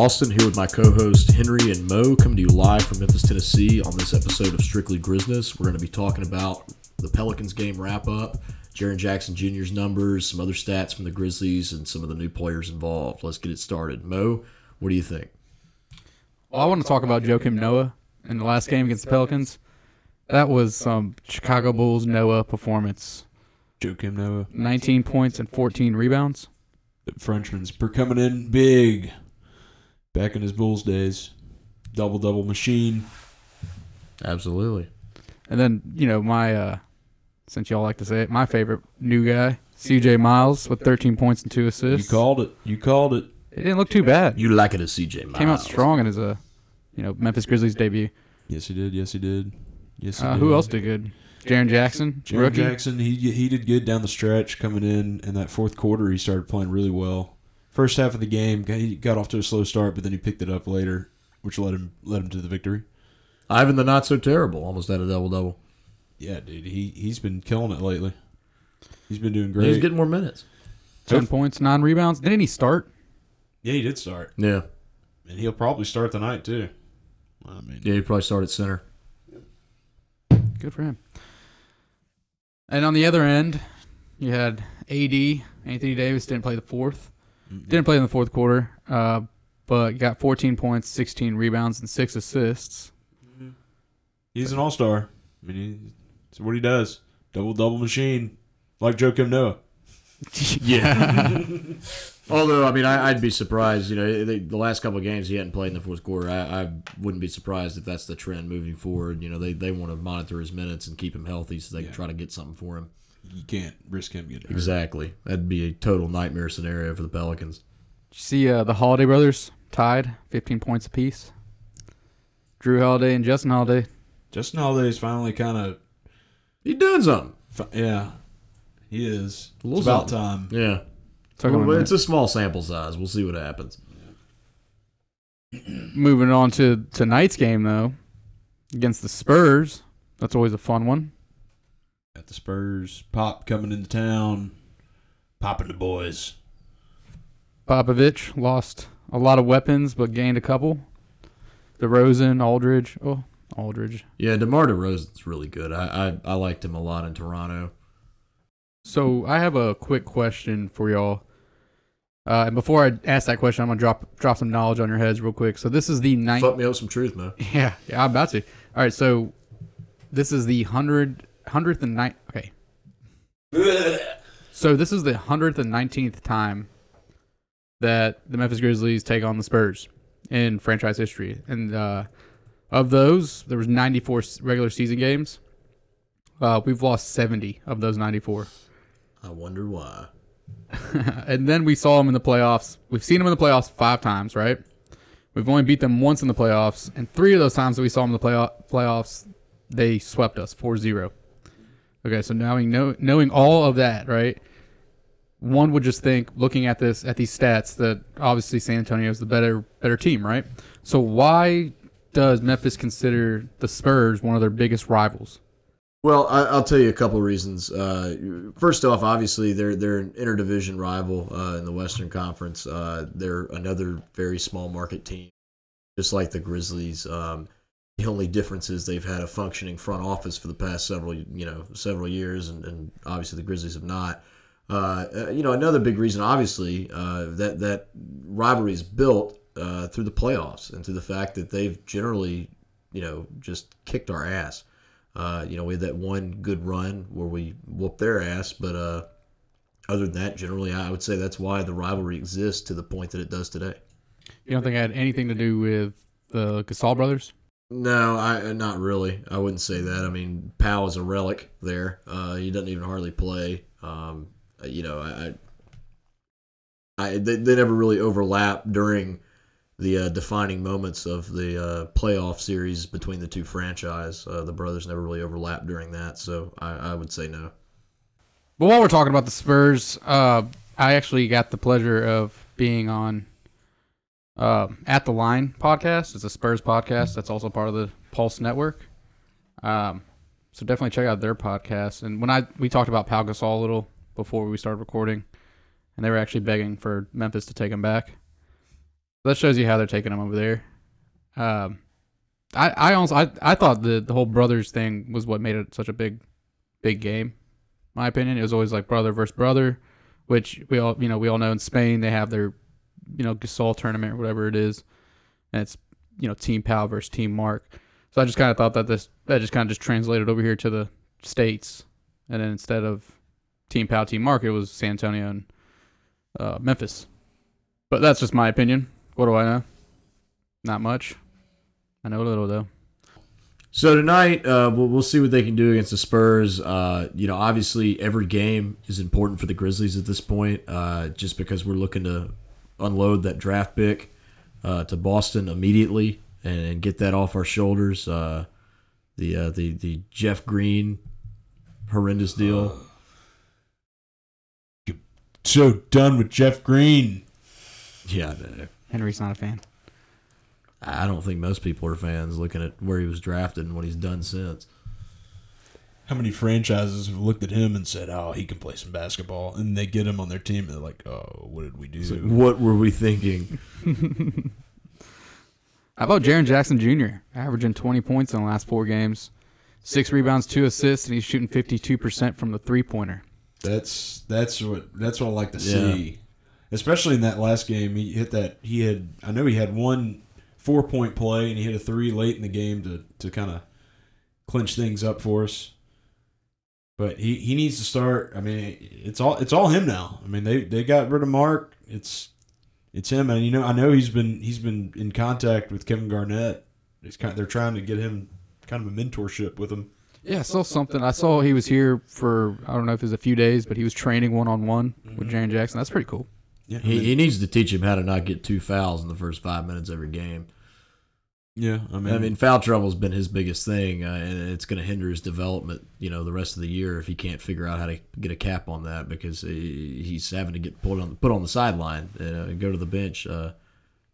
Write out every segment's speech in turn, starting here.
Austin here with my co-host Henry and Mo coming to you live from Memphis, Tennessee on this episode of Strictly Grizzlies. We're going to be talking about the Pelicans game wrap up, Jaren Jackson Jr.'s numbers, some other stats from the Grizzlies, and some of the new players involved. Let's get it started. Mo, what do you think? Well, I want to talk about Joakim Noah in the last game against the Pelicans. That was some Chicago Bulls Noah performance. Joakim Noah. 19 points and 14 rebounds. The Frenchman's per coming in big. Back in his Bulls days. Double double machine. Absolutely. And then, you know, my, uh, since y'all like to say it, my favorite new guy, CJ Miles, with 13 points and two assists. You called it. You called it. It didn't look too bad. You like it as CJ Miles. Came out strong in his, uh, you know, Memphis Grizzlies debut. Yes, he did. Yes, he did. Yes, he Uh, did. who else did good? Jaren Jackson, Jaren. Jackson. He he did good down the stretch coming in. In that fourth quarter, he started playing really well. First half of the game, he got off to a slow start, but then he picked it up later, which led him led him to the victory. Ivan the not so terrible almost had a double double. Yeah, dude. He he's been killing it lately. He's been doing great. He's getting more minutes. 10 points, 9 rebounds. Didn't he start? Yeah, he did start, Yeah. and he'll probably start tonight too. I mean, Yeah, he probably start at center. Good for him. And on the other end, you had AD Anthony Davis didn't play the fourth, didn't play in the fourth quarter, uh, but got 14 points, 16 rebounds, and six assists. He's an all star. I mean, he, that's what he does. Double double machine, like Joakim Noah. Yeah. Although, I mean, I, I'd be surprised. You know, the, the last couple of games he hadn't played in the fourth quarter. I, I wouldn't be surprised if that's the trend moving forward. You know, they, they want to monitor his minutes and keep him healthy so they can try to get something for him. You can't risk him getting hurt. Exactly. That'd be a total nightmare scenario for the Pelicans. Did you see uh, the Holiday brothers tied, 15 points apiece? Jrue Holiday and Justin Holiday. Justin Holiday's finally kind of, He doing something. yeah, he is. A little It's about time. Yeah. Took Well, him a it's a small sample size. We'll see what happens. Moving on to tonight's game, though, against the Spurs. That's always a fun one. At the Spurs, Pop coming into town, popping the boys. Popovich lost a lot of weapons, but gained a couple. DeRozan, Aldridge. Oh, Aldridge. Yeah, DeMar DeRozan's really good. I, I, I liked him a lot in Toronto. So I have a quick question for y'all. Uh, and before I ask that question, I'm gonna drop drop some knowledge on your heads real quick. So this is the ninth. Fuck me up some truth, Mo. Yeah, yeah, I'm about to. All right, so this is the hundred hundredth and nine. Okay. So this is the hundredth and nineteenth time that the Memphis Grizzlies take on the Spurs in franchise history, and uh, of those, there was ninety four regular season games. Uh, we've lost 70 of those 94, I wonder why. and then we saw them in the playoffs. We've seen them in the playoffs five times, right? We've only beat them once in the playoffs, and three of those times that we saw them in the playoff, playoffs, they swept us 4-0. Okay, so now know, knowing all of that, right? One would just think, looking at this at these stats, that obviously San Antonio is the better better team, right? So why does Memphis consider the Spurs one of their biggest rivals? Well, I, I'll tell you a couple of reasons. Uh, first off, obviously they're they're an interdivision rival uh, in the Western Conference. Uh, they're another very small market team, just like the Grizzlies. Um, the only difference is they've had a functioning front office for the past several you know several years, and, and obviously the Grizzlies have not. Uh, uh, you know, another big reason, obviously, uh, that that rivalry is built uh, through the playoffs and through the fact that they've generally, you know, just kicked our ass. Uh, you know, we had that one good run where we whooped their ass, but uh, other than that, generally, I would say that's why the rivalry exists to the point that it does today. You don't think it had anything to do with the Gasol brothers? No, I not really. I wouldn't say that. I mean, Pau is a relic there. Uh, he doesn't even hardly play. Um, you know, I, I, they, they never really overlap during the uh, defining moments of the uh, playoff series between the two franchise. Uh, the brothers never really overlap during that, so I, I would say no. But while we're talking about the Spurs, uh, I actually got the pleasure of being on uh, at the Line podcast. It's a Spurs podcast that's also part of the Pulse Network. Um, so definitely check out their podcast. And when I we talked about Pau Gasol a little before we started recording, and they were actually begging for Memphis to take him back. That shows you how they're taking him over there. Um, I I also I, I thought the the whole brothers thing was what made it such a big big game. My opinion, it was always like brother versus brother, which we all you know we all know in Spain they have their you know Gasol tournament or whatever it is, and it's you know Team Pau versus Team Marc. So I just kind of thought that this that just kind of just translated over here to the states, and then instead of Team Pau Team Marc, it was San Antonio and uh, Memphis. But that's just my opinion. What do I know? Not much. I know a little though. So tonight, uh, we'll, we'll see what they can do against the Spurs. Uh, you know, obviously, every game is important for the Grizzlies at this point, uh, just because we're looking to unload that draft pick uh, to Boston immediately and, and get that off our shoulders. Uh, the uh, the the Jeff Green horrendous deal. So done with Jeff Green. Yeah, no, Henry's not a fan. I don't think most people are fans looking at where he was drafted and what he's done since. How many franchises have looked at him and said, "Oh, he can play some basketball," and they get him on their team, and they're like, "Oh, what did we do?" Like, what were we thinking? How about Jaren Jackson Jr. averaging 20 points in the last four games, six rebounds, two assists, and he's shooting 52% from the three pointer. That's that's what that's what I like to Yeah. see. Especially in that last game, he hit that. He had. I know he had one four point play, and he hit a three late in the game to to kind of clinch things up for us. But he, he needs to start. I mean, it's all it's all him now. I mean, they they got rid of Marc. It's it's him, and you know I know he's been he's been in contact with Kevin Garnett. It's kind they're trying to get him kind of a mentorship with him. Yeah, I saw something. I saw he was here for, I don't know if it was a few days, but he was training one on one with mm-hmm. Jaren Jackson. That's pretty cool. Yeah, He, he needs to teach him how to not get two fouls in the first five minutes every game. Yeah. I mean, I mean, foul trouble's been his biggest thing, uh, and it's going to hinder his development. You know, the rest of the year if he can't figure out how to get a cap on that because he- he's having to get put on put on the sideline, uh, go to the bench uh,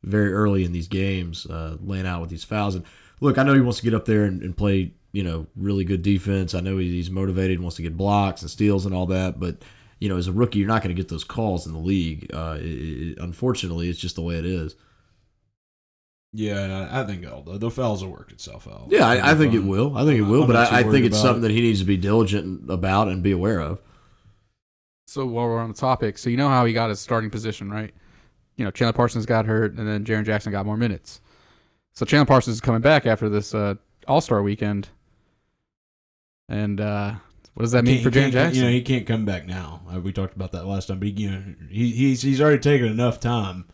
very early in these games, uh, laying out with these fouls. And look, I know he wants to get up there and, and play. You know, really good defense. I know he's motivated, wants to get blocks and steals and all that, but. You know, as a rookie, you're not going to get those calls in the league. Uh, it, it, unfortunately, it's just the way it is. Yeah, I, I think all the, the fouls will work itself out. Yeah, I, I think it will. I think it will, I'm but I, I think it's something it. that he needs to be diligent about and be aware of. So while we're on the topic, so you know how he got his starting position, right? You know, Chandler Parsons got hurt, and then Jaren Jackson got more minutes. So Chandler Parsons is coming back after this uh, All Star weekend, and uh, what does that mean for he Jaren Jackson? You know, he can't come back now. Uh, we talked about that last time, but he, you know, he, he's he's already taken enough time,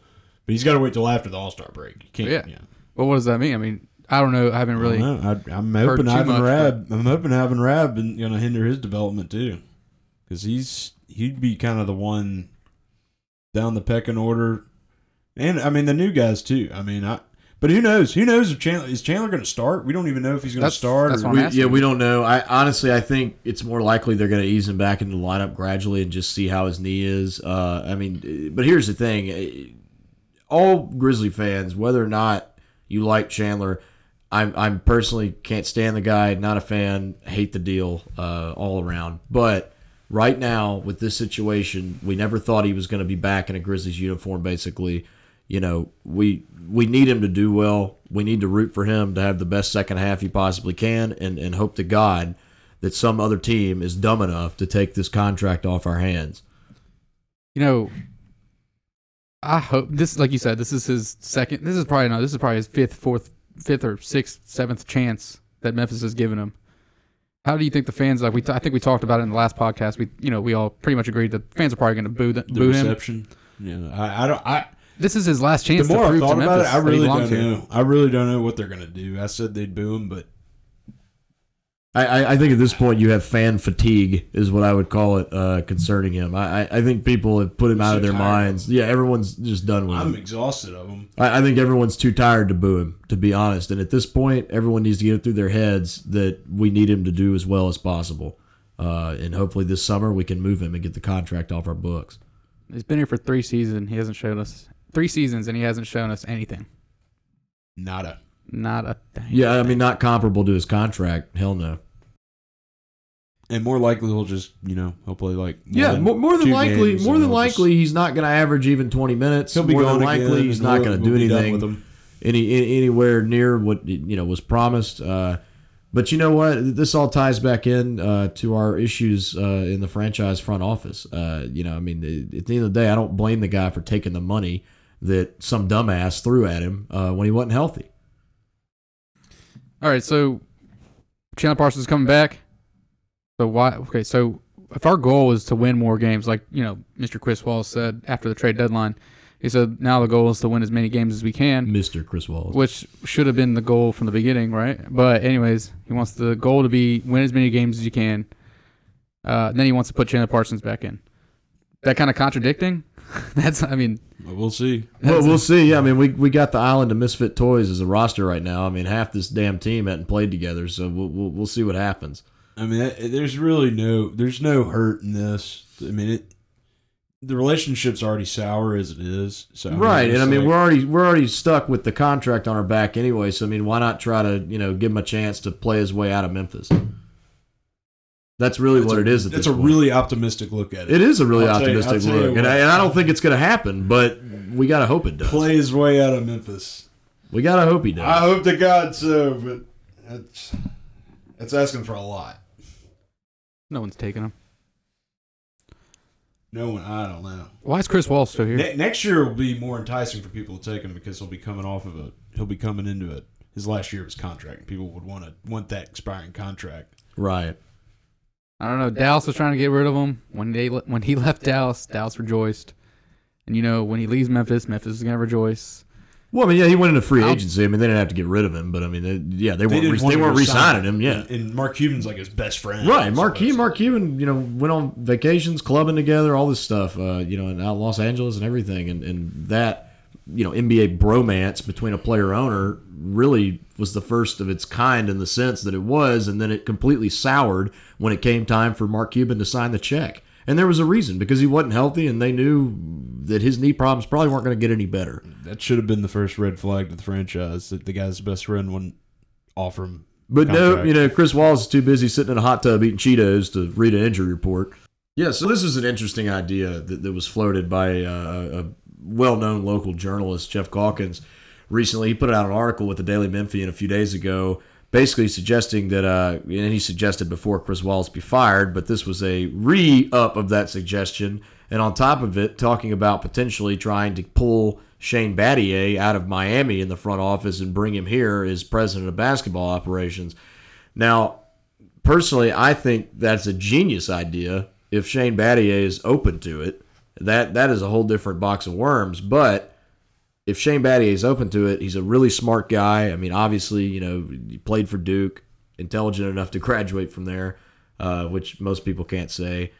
but he's got to wait till after the All Star break. He can't. Yeah. Yeah. well, what does that mean? I mean, I don't know. I haven't really. I I, I'm hoping too Ivan much, Rabb. I'm hoping Ivan Rabb is going to hinder his development too, because he's he'd be kind of the one down the pecking order, and I mean the new guys too. I mean, I. But who knows? Who knows if Chandler is Chandler going to start? We don't even know if he's going to start. that's or- what I'm We, yeah, we don't know. I honestly, I think it's more likely they're going to ease him back into the lineup gradually and just see how his knee is. Uh, I mean, but here's the thing: all Grizzly fans, whether or not you like Chandler, I'm I'm personally can't stand the guy. Not a fan. Hate the deal uh, all around. But right now, with this situation, we never thought he was going to be back in a Grizzlies uniform. Basically, you know, we we need him to do well. We need to root for him to have the best second half he possibly can, and and hope to God that some other team is dumb enough to take this contract off our hands. You know, I hope this, like you said, this is his second. This is probably no. This is probably his fifth, fourth, fifth or sixth, seventh chance that Memphis has given him. How do you think the fans like? We I think we talked about it in the last podcast. We you know we all pretty much agreed that fans are probably going to boo the, the boo him. reception. Yeah, I, I don't. I This is his last chance the more to I thought to about Memphis it, I really don't know. I really don't know what they're gonna do. I said they'd boo him, but I, I, I think at this point you have fan fatigue is what I would call it uh, concerning him. I, I- I think people have put him out So of their tired. minds. Yeah, everyone's just done with him. I'm exhausted of him. I, I think everyone's too tired to boo him, to be honest. And at this point, everyone needs to get it through their heads that we need him to do as well as possible. Uh, and hopefully this summer we can move him and get the contract off our books. He's been here for three seasons. He hasn't shown us three seasons, and he hasn't shown us anything. Nada. Not a thing. Yeah, I mean, not comparable to his contract. Hell no. and more likely he'll just you know he'll play like Yeah, one, more, more than two likely, games more and than he'll just- likely, he's not going to average even twenty minutes. he'll be more gone than likely, again, he's and not we'll- going to we'll do be done anything with him. any, any anywhere near what you know was promised. Uh, but you know what? This all ties back in uh, to our issues uh, in the franchise front office. Uh, you know, I mean, at the end of the day, I don't blame the guy for taking the money that some dumbass threw at him uh, when he wasn't healthy. All right, so Chandler Parsons is coming back. So why? Okay, so if our goal is to win more games, like you know, Mr. Chris Wallace said after the trade deadline, he said now the goal is to win as many games as we can, Mister Chris Wallace. which should have been the goal from the beginning, right? But anyways, he wants the goal to be win as many games as you can. Uh, then he wants to put Chandler Parsons back in. That kind of contradicting. That's, I mean, we'll see. Well, we'll see. Yeah, I mean, we, we got the island of misfit toys as a roster right now. I mean, half this damn team hadn't played together, so we'll we'll, we'll see what happens. I mean, that- there's really no there's no hurt in this. I mean, it the relationship's already sour as it is. So I mean, Right, and I mean like- we're already we're already stuck with the contract on our back anyway. So I mean, why not try to you know give him a chance to play his way out of Memphis? That's really That's what a- it is. At That's this a point. really optimistic look at it. it is a really I'll optimistic you look, and I, and I don't think it's going to happen, but we got to hope it does. Plays way out of Memphis. We got to hope he does. I hope to God so, but it's it's asking for a lot. no one's taking him. No one, I don't know. Why is Chris Wallace still here? Ne- next year will be more enticing for people to take him because he'll be coming off of a he'll be coming into it his last year of his contract. and People would want to want that expiring contract. right. I don't know. Dallas was trying to get rid of him when they when he left Dallas. Dallas rejoiced, and you know when he leaves Memphis, Memphis is gonna rejoice. Well, I mean, yeah, he went into free agency. I mean, they didn't have to get rid of him, but I mean, they, yeah, they, weren't didn't re- want they to weren't resign re-signing him. Yeah, And, and Mark Cuban's like his best friend. Right, Mark Cuban. Mark Cuban, you know, went on vacations, clubbing together, all this stuff, uh, you know, and out in Los Angeles and everything, and and that, you know, NBA bromance between a player owner really was the first of its kind in the sense that it was, and then it completely soured when it came time for Mark Cuban to sign the check, and there was a reason because he wasn't healthy, and they knew that his knee problems probably weren't going to get any better. That should have been the first red flag to the franchise that the guy's best friend wouldn't offer him. But no, you know, Chris Wallace is too busy sitting in a hot tub eating Cheetos to read an injury report. Yeah, so this is an interesting idea that, that was floated by uh, a well-known local journalist, Geoff Calkins. Recently, he put out an article with the Daily Memphian a few days ago, basically suggesting that, uh, and he suggested before Chris Wallace be fired, but this was a re-up of that suggestion, and on top of it, talking about potentially trying to pull Shane Battier out of Miami in the front office and bring him here as president of basketball operations. Now, personally, I think that's a genius idea if Shane Battier is open to it. That that is a whole different box of worms. But if Shane Battier is open to it, he's a really smart guy. I mean, obviously, you know, he played for Duke, intelligent enough to graduate from there, uh, which most people can't say.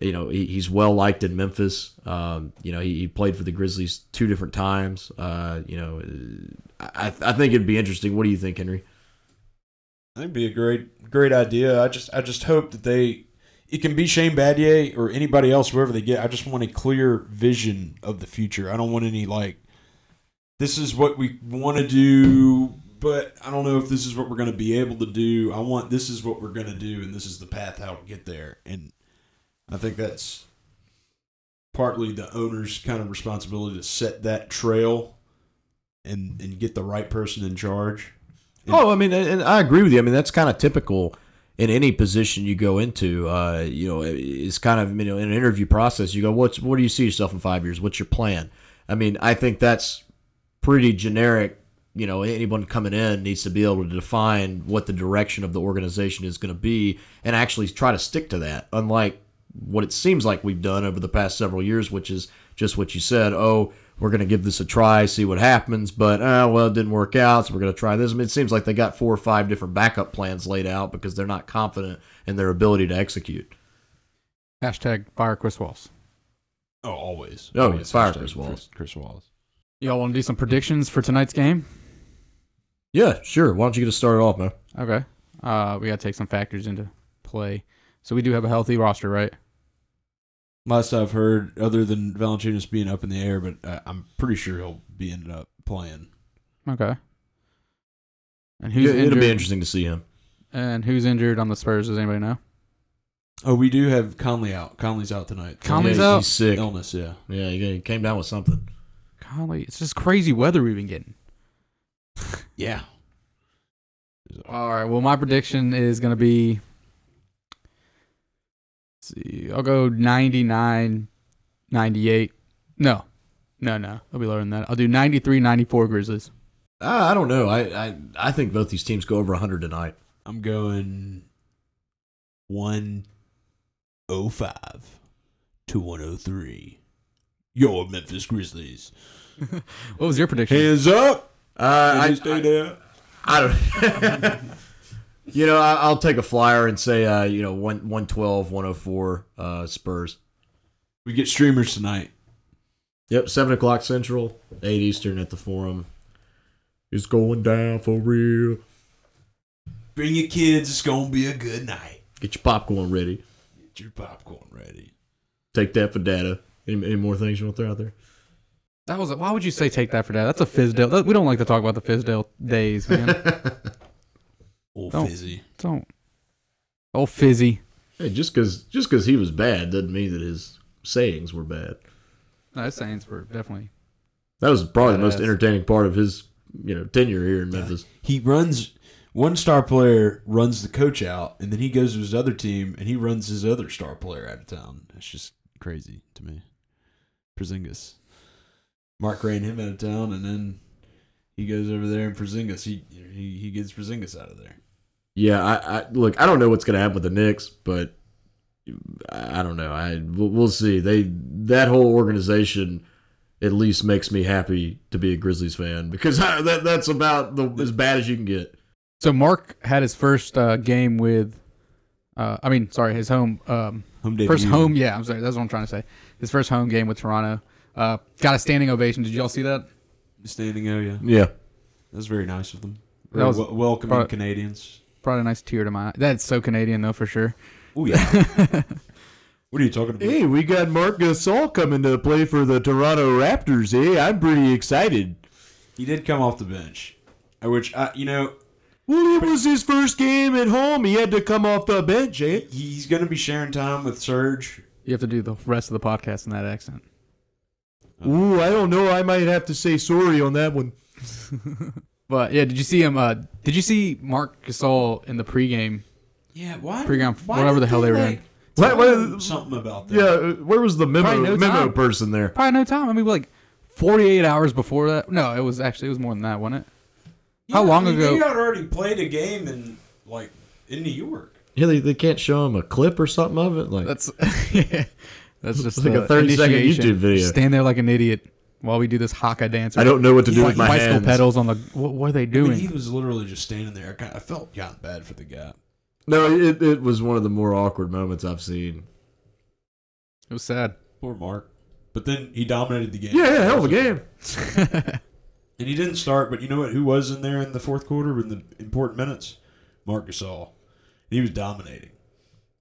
You know, he, he's well liked in Memphis. Um, you know, he, he played for the Grizzlies two different times. Uh, you know, I, I think it'd be interesting. What do you think, Henry? I think it'd be a great great idea. I just I just hope that they it can be Shane Battier or anybody else whoever they get. I just want a clear vision of the future. I don't want any like this is what we want to do, but I don't know if this is what we're going to be able to do. I want this is what we're going to do and this is the path how to get there. And I think that's partly the owner's kind of responsibility to set that trail and and get the right person in charge. Oh, I mean, and and I agree with you. I mean, that's kind of typical in any position you go into. Uh, you know, it's kind of you know in an interview process. You go, what's what do you see yourself in five years? What's your plan? I mean, I think that's pretty generic. You know, anyone coming in needs to be able to define what the direction of the organization is going to be and actually try to stick to that. Unlike what it seems like we've done over the past several years, which is just what you said. Oh, we're going to give this a try, see what happens, but uh, well, it didn't work out, so we're going to try this. I mean, it seems like they got four or five different backup plans laid out because they're not confident in their ability to execute. Hashtag fire Chris Wallace. Oh, always. Oh, Always fire Chris Wallace. Chris Wallace. Y'all want to do some predictions for tonight's game? Yeah, sure. Why don't you get us started off, man? Okay. Uh, we got to take some factors into play. So we do have a healthy roster, right? Last I've heard, other than Valanciunas being up in the air, but uh, I'm pretty sure he'll be ended up playing. Okay. And who's Yeah, it'll be interesting to see him. And who's injured on the Spurs? Does anybody know? Oh, we do have Conley out. Conley's out tonight. Conley's Yeah, out. He's sick. Illness, yeah. Yeah, he he came down with something. Conley, it's just crazy weather we've been getting. Yeah. All right. Well, my prediction is going to be. Let's see. I'll go 99, 98. No, no, no. I'll be lower than that. I'll do 93, 94 Grizzlies. I, I don't know. I, I I think both these teams go over 100 tonight. I'm going 105 to 103. Your Memphis Grizzlies. What was your prediction? Hands up. Uh, I, stay I, there. I don't. you know, I, I'll take a flyer and say, uh, you know, one 112, 104 uh, Spurs. We get streamers tonight. Yep, seven o'clock Central, eight Eastern at the Forum. It's going down for real. Bring your kids. It's going to be a good night. Get your popcorn ready. Get your popcorn ready. Take that for data. Any, any more things you want to throw out there? That was. A, why would you say take that for that? That's a Fizdale. That, we don't like to talk about the Fizdale days, man. Old Don't. fizzy. don't. Oh, fizzy. Hey, just because just because he was bad doesn't mean that his sayings were bad. No, his Saints were definitely. That was probably the most entertaining part of his, you know, tenure here in Memphis. He runs. One star player runs the coach out, and then he goes to his other team, and he runs his other star player out of town. It's just crazy to me. Porzingis. Marc ran him out of town, and then he goes over there, and Porzingis he he, he gets Porzingis out of there. Yeah, I, I look. I don't know what's going to happen with the Knicks, but I I don't know. I we'll, we'll see. They that whole organization at least makes me happy to be a Grizzlies fan because I, that that's about the, as bad as you can get. So Marc had his first uh, game with. Uh, I mean, sorry, his home um, Home first home. Yeah, I'm sorry. That's what I'm trying to say. His first home game with Toronto. Uh, got a standing ovation. Did y'all see that? standing. ovation. yeah, Yeah, was very nice of them. That was- wel- welcoming probably- Canadians. Brought a nice tear to my eye. That's so Canadian though, for sure. Oh yeah. what are you talking about? Hey, we got Marc Gasol coming to play for the Toronto Raptors. Eh, I'm pretty excited. He did come off the bench, uh, which I, you know, Well, it was his first game at home. He had to come off the bench. Eh? he's going to be sharing time with Serge. You have to do the rest of the podcast in that accent. Ooh, I don't know. I might have to say sorry on that one. But yeah, did you see him? Uh, did you see Marc Gasol in the pregame? Yeah, why? Pre-game, why whatever the hell they were like, doing. What- what- something about that. Yeah, uh, where was the memo no memo time. person there? Probably no time. I mean, like 48 hours before that. No, it was actually it was more than that, wasn't it? How long I mean, ago- He had already played a game in like in New York. Yeah, they, they can't show him a clip or something of it. Like That's yeah, that's just like a 30 second. YouTube video. Stand there like an idiot while we do this haka dance. I don't know what to do Bi- with my bicycle hands. pedals on the. What, what are they I doing? mean, he was literally just standing there. I, kinda, I felt kind of bad for the guy. No, it, it was one of the more awkward moments I've seen. it was sad. Poor Marc. But then he dominated the game. Yeah, yeah, hell of a game. And he didn't start, but you know what? Who was in there in the fourth quarter in the important minutes? Marc Gasol. He was dominating.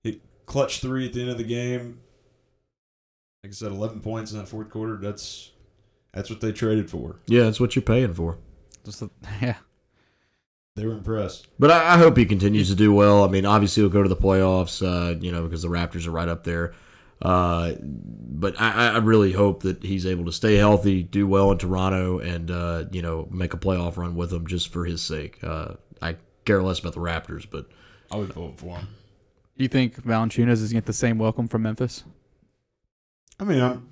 He clutched three at the end of the game. Like I said, eleven points in that fourth quarter. That's that's what they traded for. Yeah, that's what you're paying for. Just a- yeah. They were impressed. But I, I hope he continues to do well. I mean, obviously he'll go to the playoffs, uh, you know, because the Raptors are right up there. Uh, but I, I really hope that he's able to stay healthy, do well in Toronto, and uh, you know, make a playoff run with them just for his sake. Uh, I care less about the Raptors, but I would vote for him. Do you think Valanciunas is gonna get the same welcome from Memphis? I mean, I'm.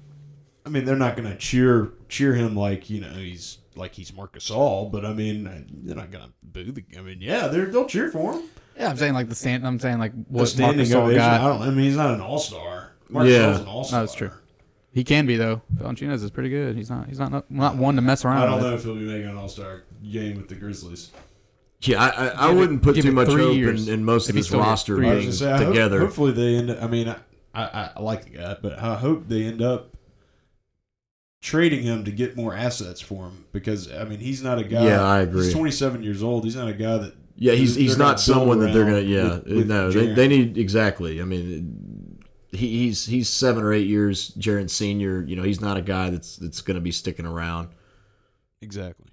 I mean, they're not going to cheer cheer him like you know he's like he's Marcus Gasol, but I mean, uh, they're not going to boo the. I mean, yeah, they're they'll cheer for him. Yeah, I'm saying like the stand. I'm saying like The what Marc standing Gasol ovation. I got. don't. I mean, he's not an all star. Marc Yeah. Gasol's an all star. No, that's true. He can be though. Valanciunas is pretty good. He's not. He's not not one to mess around I don't with. know if he'll be making an all star game with the Grizzlies. yeah, I, I, I wouldn't put too much hope in, in most of he this roster three I was being say, I hope- together. hopefully they end. I mean, I, I I like the guy, but I hope they end up trading him to get more assets for him because I mean he's not a guy. Yeah, I agree. He's 27 years old. He's not a guy that. Yeah, he's he's not someone that they're gonna. Yeah, with- with no, they, they need exactly. I mean, he, he's he's seven or eight years, Jaren Senior. You know, he's not a guy that's that's gonna be sticking around. Exactly.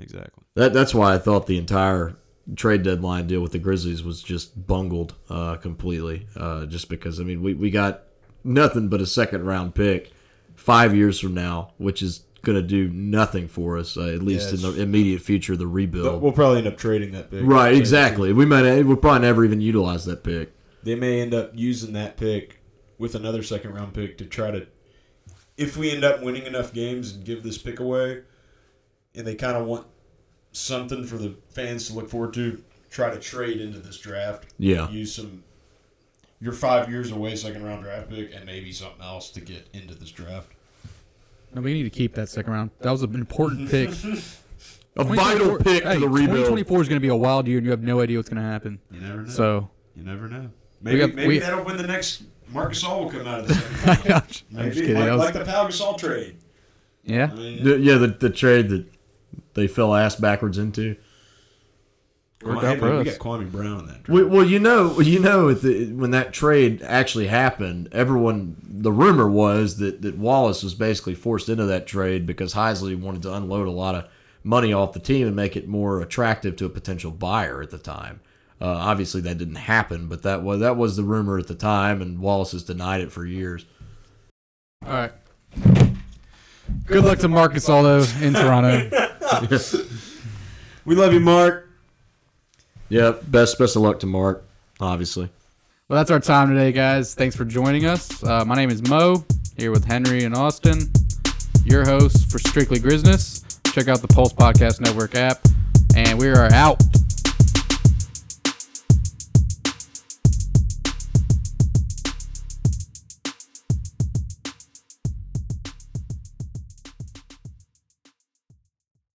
Exactly. That that's why I thought the entire trade deadline deal with the Grizzlies was just bungled uh, completely. Uh, just because I mean we, we got nothing but a second round pick five years from now, which is going to do nothing for us uh, at least in the immediate future the rebuild. We'll probably end up trading that pick. right, exactly. We might we'll probably never even utilize that pick. They may end up using that pick with another second round pick to try to. If we end up winning enough games and give this pick away, and they kind of want something for the fans to look forward to, try to trade into this draft. Yeah. Use some. Your five years away second round draft pick and maybe something else to get into this draft. No, we need to keep that second round. That was an important pick. A vital pick hey, to the rebuild. 2024 is going to be a wild year, and you have no idea what's going to happen. You never know. So, you never know. Maybe got- maybe we- that'll win the next. Marcus Gasol will come out of this. I'm just Maybe kidding. like, That was- like the Pau Gasol trade. yeah. I mean, The- yeah, the, the trade that they fell ass backwards into. Worked Well, out hey, for we got Kwame Brown in that. Draft. We, well, you know, you know, the, when that trade actually happened, everyone, the rumor was that, that Wallace was basically forced into that trade because Heisley wanted to unload a lot of money off the team and make it more attractive to a potential buyer at the time. Uh, obviously, that didn't happen, but that was that was the rumor at the time, and Wallace has denied it for years. All right. Good luck to Marcus Aldo in Toronto. We love you, Marc. Yep, best best of luck to Marc. Obviously, Well, that's our time today, guys. Thanks for joining us. Uh, my name is Mo, here with Henry and Austin, your hosts for Strictly Grizzlies. Check out the Pulse Podcast Network app, and we are out.